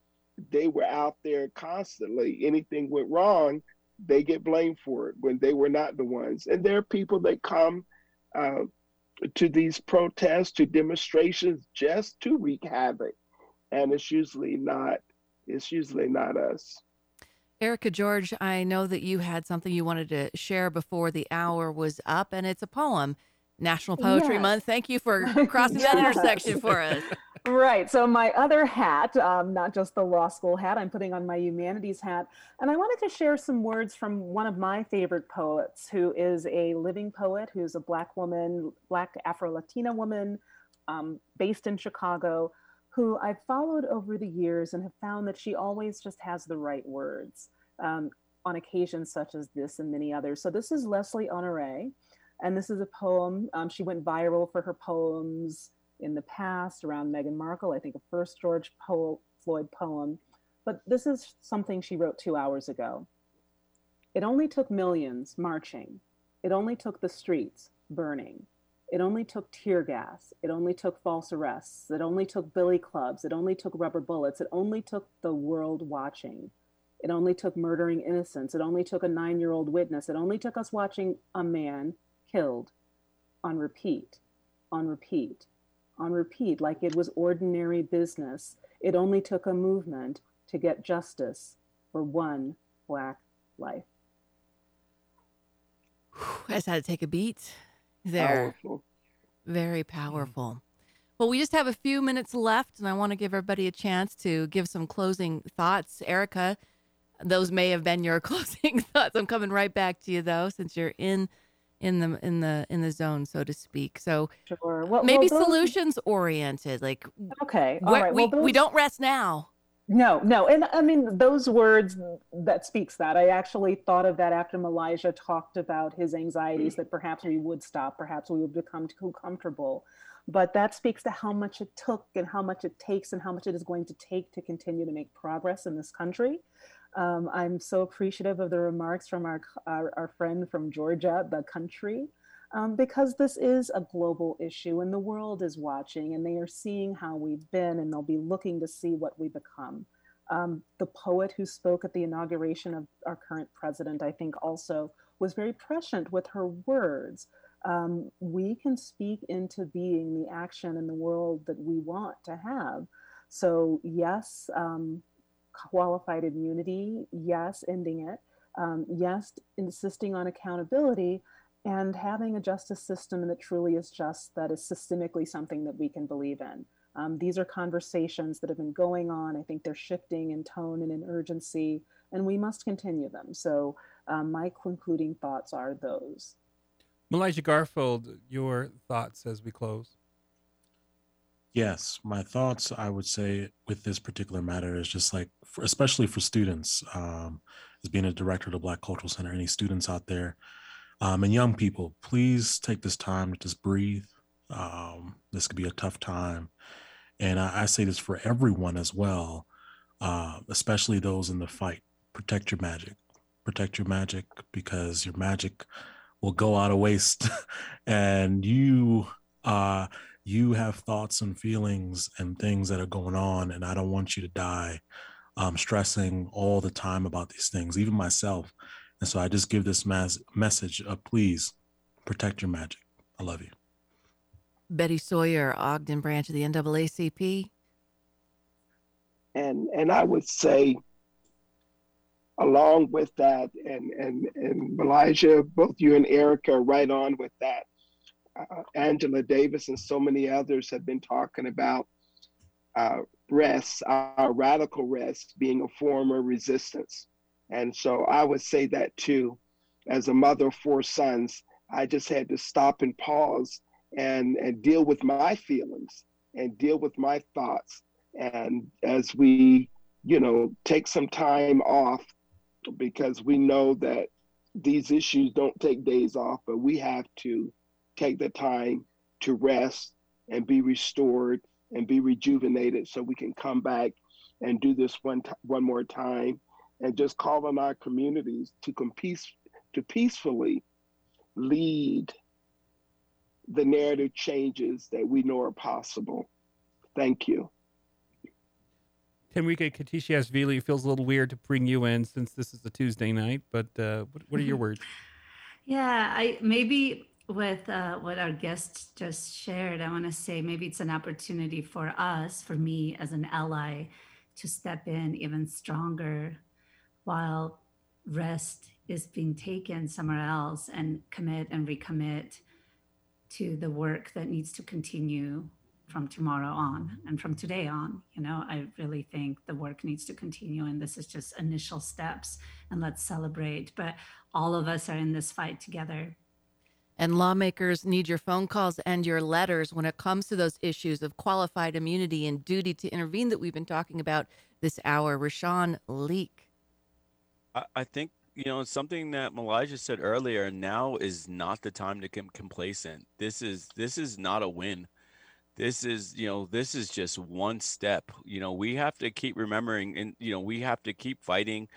they were out there constantly. Anything went wrong, they get blamed for it when they were not the ones. And there are people that come uh, to these protests, to demonstrations, just to wreak havoc, and it's usually not. It's usually not us. Erika George, I know that you had something you wanted to share before the hour was up, and it's a poem. National Poetry Yes. Month. Thank you for <laughs> crossing that intersection for us. Right. So my other hat, um, not just the law school hat, I'm putting on my humanities hat, and I wanted to share some words from one of my favorite poets, who is a living poet, who's a black woman, black Afro-Latina woman, um, based in Chicago, who I've followed over the years and have found that she always just has the right words um, on occasions such as this and many others. So this is Leslie Honoré, and this is a poem. Um, she went viral for her poems in the past around Meghan Markle, I think a first George po- Floyd poem. But this is something she wrote two hours ago. It only took millions marching. It only took the streets burning. It only took tear gas. It only took false arrests. It only took billy clubs. It only took rubber bullets. It only took the world watching. It only took murdering innocents. It only took a nine year old witness. It only took us watching a man killed on repeat, on repeat, on repeat, like it was ordinary business. It only took a movement to get justice for one Black life. <sighs> I just had to take a beat there. Powerful. Very mm. powerful. Well, we just have a few minutes left, and I want to give everybody a chance to give some closing thoughts. Erika, those may have been your <laughs> closing thoughts. I'm coming right back to you though, since you're in in the in the in the zone, so to speak. So Sure. Well, maybe well, those- solutions oriented, like Okay. all right. we, Well, we don't rest now. No, no. And I mean, those words that speaks that. I actually thought of that after Meligha talked about his anxieties that perhaps we would stop, perhaps we would become too comfortable. But that speaks to how much it took and how much it takes and how much it is going to take to continue to make progress in this country. Um, I'm so appreciative of the remarks from our, our, our friend from Georgia, the country, um, because this is a global issue and the world is watching and they are seeing how we've been and they'll be looking to see what we become. Um, the poet who spoke at the inauguration of our current president, I think, also was very prescient with her words. Um, we can speak into being the action in the world that we want to have. So, yes, um, qualified immunity, yes, ending it, um, yes, insisting on accountability, and having a justice system that truly is just, that is systemically something that we can believe in. Um, these are conversations that have been going on. I think they're shifting in tone and in urgency, and we must continue them. So, um, my concluding thoughts are those. Meligha Garfield, your thoughts as we close. Yes, my thoughts, I would say, with this particular matter is just like, for, especially for students, um, as being a director of the Black Cultural Center, any students out there, um, and young people, please take this time to just breathe. Um, this could be a tough time. And I, I say this for everyone as well, uh, especially those in the fight. Protect your magic. Protect your magic because your magic will go out of waste. <laughs> and you, uh, you have thoughts and feelings and things that are going on and i don't want you to die um, stressing all the time about these things even myself and so i just give this mas- message of please protect your magic i love you Betty Sawyer, Ogden branch of the NAACP. and and I would say, along with that, and and and Meligha, both you and Erika are right on with that. Uh, Angela Davis and so many others have been talking about uh, rest, our radical rest, being a form of resistance, and so I would say that too. As a mother of four sons, I just had to stop and pause and and deal with my feelings and deal with my thoughts and as we you know, take some time off because we know that these issues don't take days off, but we have to take the time to rest and be restored and be rejuvenated so we can come back and do this one t- one more time and just call on our communities to compete to peacefully lead the narrative changes that we know are possible. Thank you. Tamrika Khvtisiashvili, it feels a little weird to bring you in since this is a Tuesday night, but uh, what, what are your <laughs> words? Yeah, I maybe with uh, what our guest just shared, I want to say maybe it's an opportunity for us, for me as an ally, to step in even stronger while rest is being taken somewhere else and commit and recommit to the work that needs to continue from tomorrow on and from today on. You know, I really think the work needs to continue, and this is just initial steps, and let's celebrate. But all of us are in this fight together. And lawmakers need your phone calls and your letters when it comes to those issues of qualified immunity and duty to intervene that we've been talking about this hour. Rashawn Leak. I, I think you know something that Meligha said earlier. Now is not the time to get complacent. This is this is not a win. This is you know this is just one step. You know we have to keep remembering, and you know we have to keep fighting.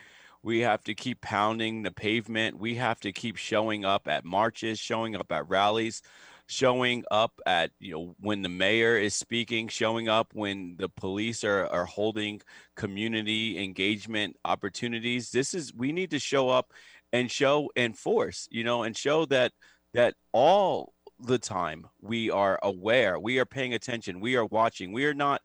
We have to keep pounding the pavement. We have to keep showing up at marches, showing up at rallies, showing up at you know when the mayor is speaking showing up when the police are, are holding community engagement opportunities. This is we need to show up and show and force you know and show that that all the time we are aware we are paying attention we are watching we are not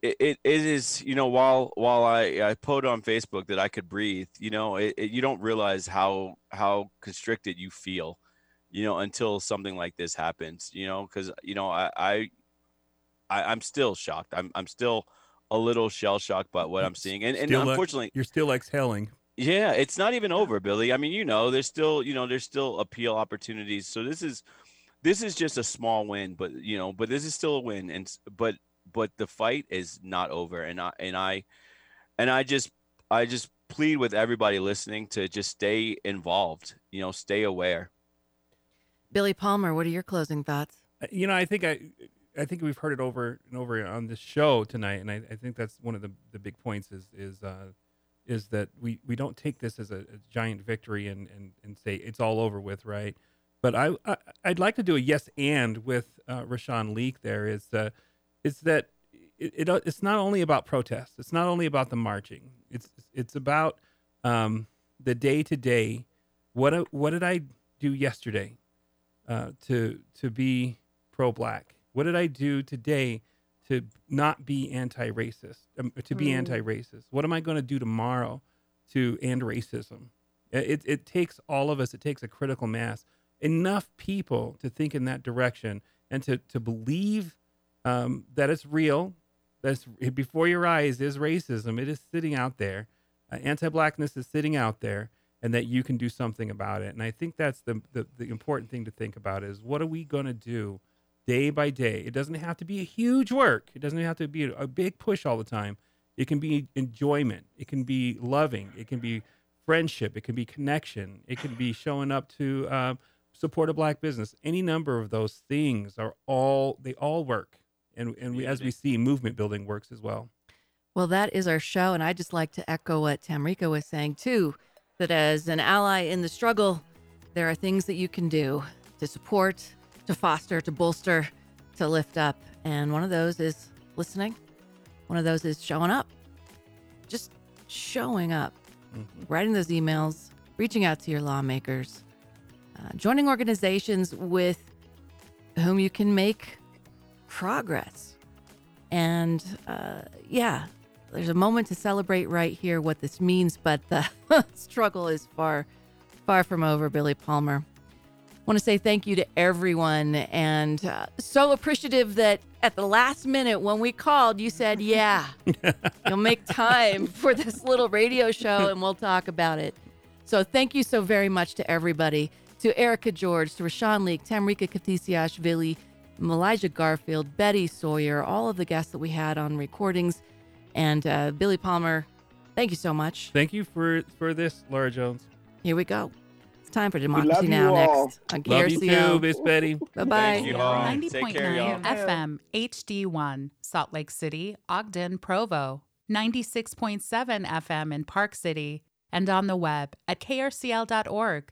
it, it, it is you know while while I, I put on facebook that i could breathe you know it, it, you don't realize how how constricted you feel you know, until something like this happens, you know, because you know, I, I, I, I'm still shocked. I'm, I'm still a little shell shocked by what I'm seeing, and and Still, unfortunately, you're still exhaling. yeah, it's not even over, Billy. I mean, you know, there's still, you know, there's still appeal opportunities. So this is, this is just a small win, but you know, but this is still a win, and but but the fight is not over, and I and I, and I just I just plead with everybody listening to just stay involved. You know, stay aware. Billy Palmer, what are your closing thoughts? Uh, You know, I think I, I think we've heard it over and over on this show tonight, and I, I think that's one of the, the big points is is uh, is that we, we don't take this as a, a giant victory and, and, and say it's all over with, right? But I, I I'd like to do a yes and with uh, Rashawn Leak. There is uh, is that it, it uh, it's not only about protests. It's not only about the marching. It's it's about um, the day to day. What what did I do yesterday? Uh, to to be pro-black? What did I do today to not be anti-racist? Um, to be Mm. anti-racist? What am I going to do tomorrow to end racism? It, it takes all of us. It takes a critical mass, enough people to think in that direction and to to believe um, that it's real. That's before your eyes is racism. It is sitting out there. Uh, anti-blackness is sitting out there and that you can do something about it. And I think that's the the, the important thing to think about is what are we going to do day by day? It doesn't have to be a huge work. It doesn't have to be a, big push all the time. It can be enjoyment. It can be loving. It can be friendship. It can be connection. It can be showing up to uh, support a black business. Any number of those things are all they all work. And and we, as we see, movement building works as well. Well, that is our show. And I just like to echo what Tamrika was saying too that as an ally in the struggle, there are things that you can do to support, to foster, to bolster, to lift up. And one of those is listening, one of those is showing up, just showing up, writing those emails, reaching out to your lawmakers, uh, joining organizations with whom you can make progress. And uh, yeah, there's a moment to celebrate right here what this means, but the <laughs> struggle is far, far from over, Billy Palmer. I want to say thank you to everyone and uh, so appreciative that at the last minute when we called, you said, <laughs> Yeah, you'll make time for this little radio show and we'll talk about it. So thank you so very much to everybody, to Erika George, to Rashawn Leak, Tamrika Khvtisiashvili, Meligha Garfield, Betty Sawyer, all of the guests that we had on recordings. And uh, Billy Palmer, thank you so much. Thank you for for this, Laura Jones. Here we go. It's time for love Democracy you Now! all. Next on Love you KRCL. too, Miss Betty. <laughs> Bye bye. Thank you all. Take 90.9 care, y'all. FM HD1, Salt Lake City, Ogden, Provo. 96.7 FM in Park City. And on the web at krcl.org.